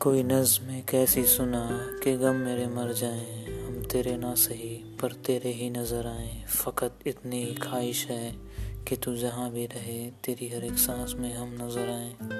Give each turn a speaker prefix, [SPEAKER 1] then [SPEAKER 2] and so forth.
[SPEAKER 1] कोई नज़्म कैसी सुना कि गम मेरे मर जाएँ, हम तेरे ना सही, पर तेरे ही नज़र आए। फ़कत इतनी ही ख्वाहिश है कि तू जहाँ भी रहे, तेरी हर एक सांस में हम नज़र आएँ।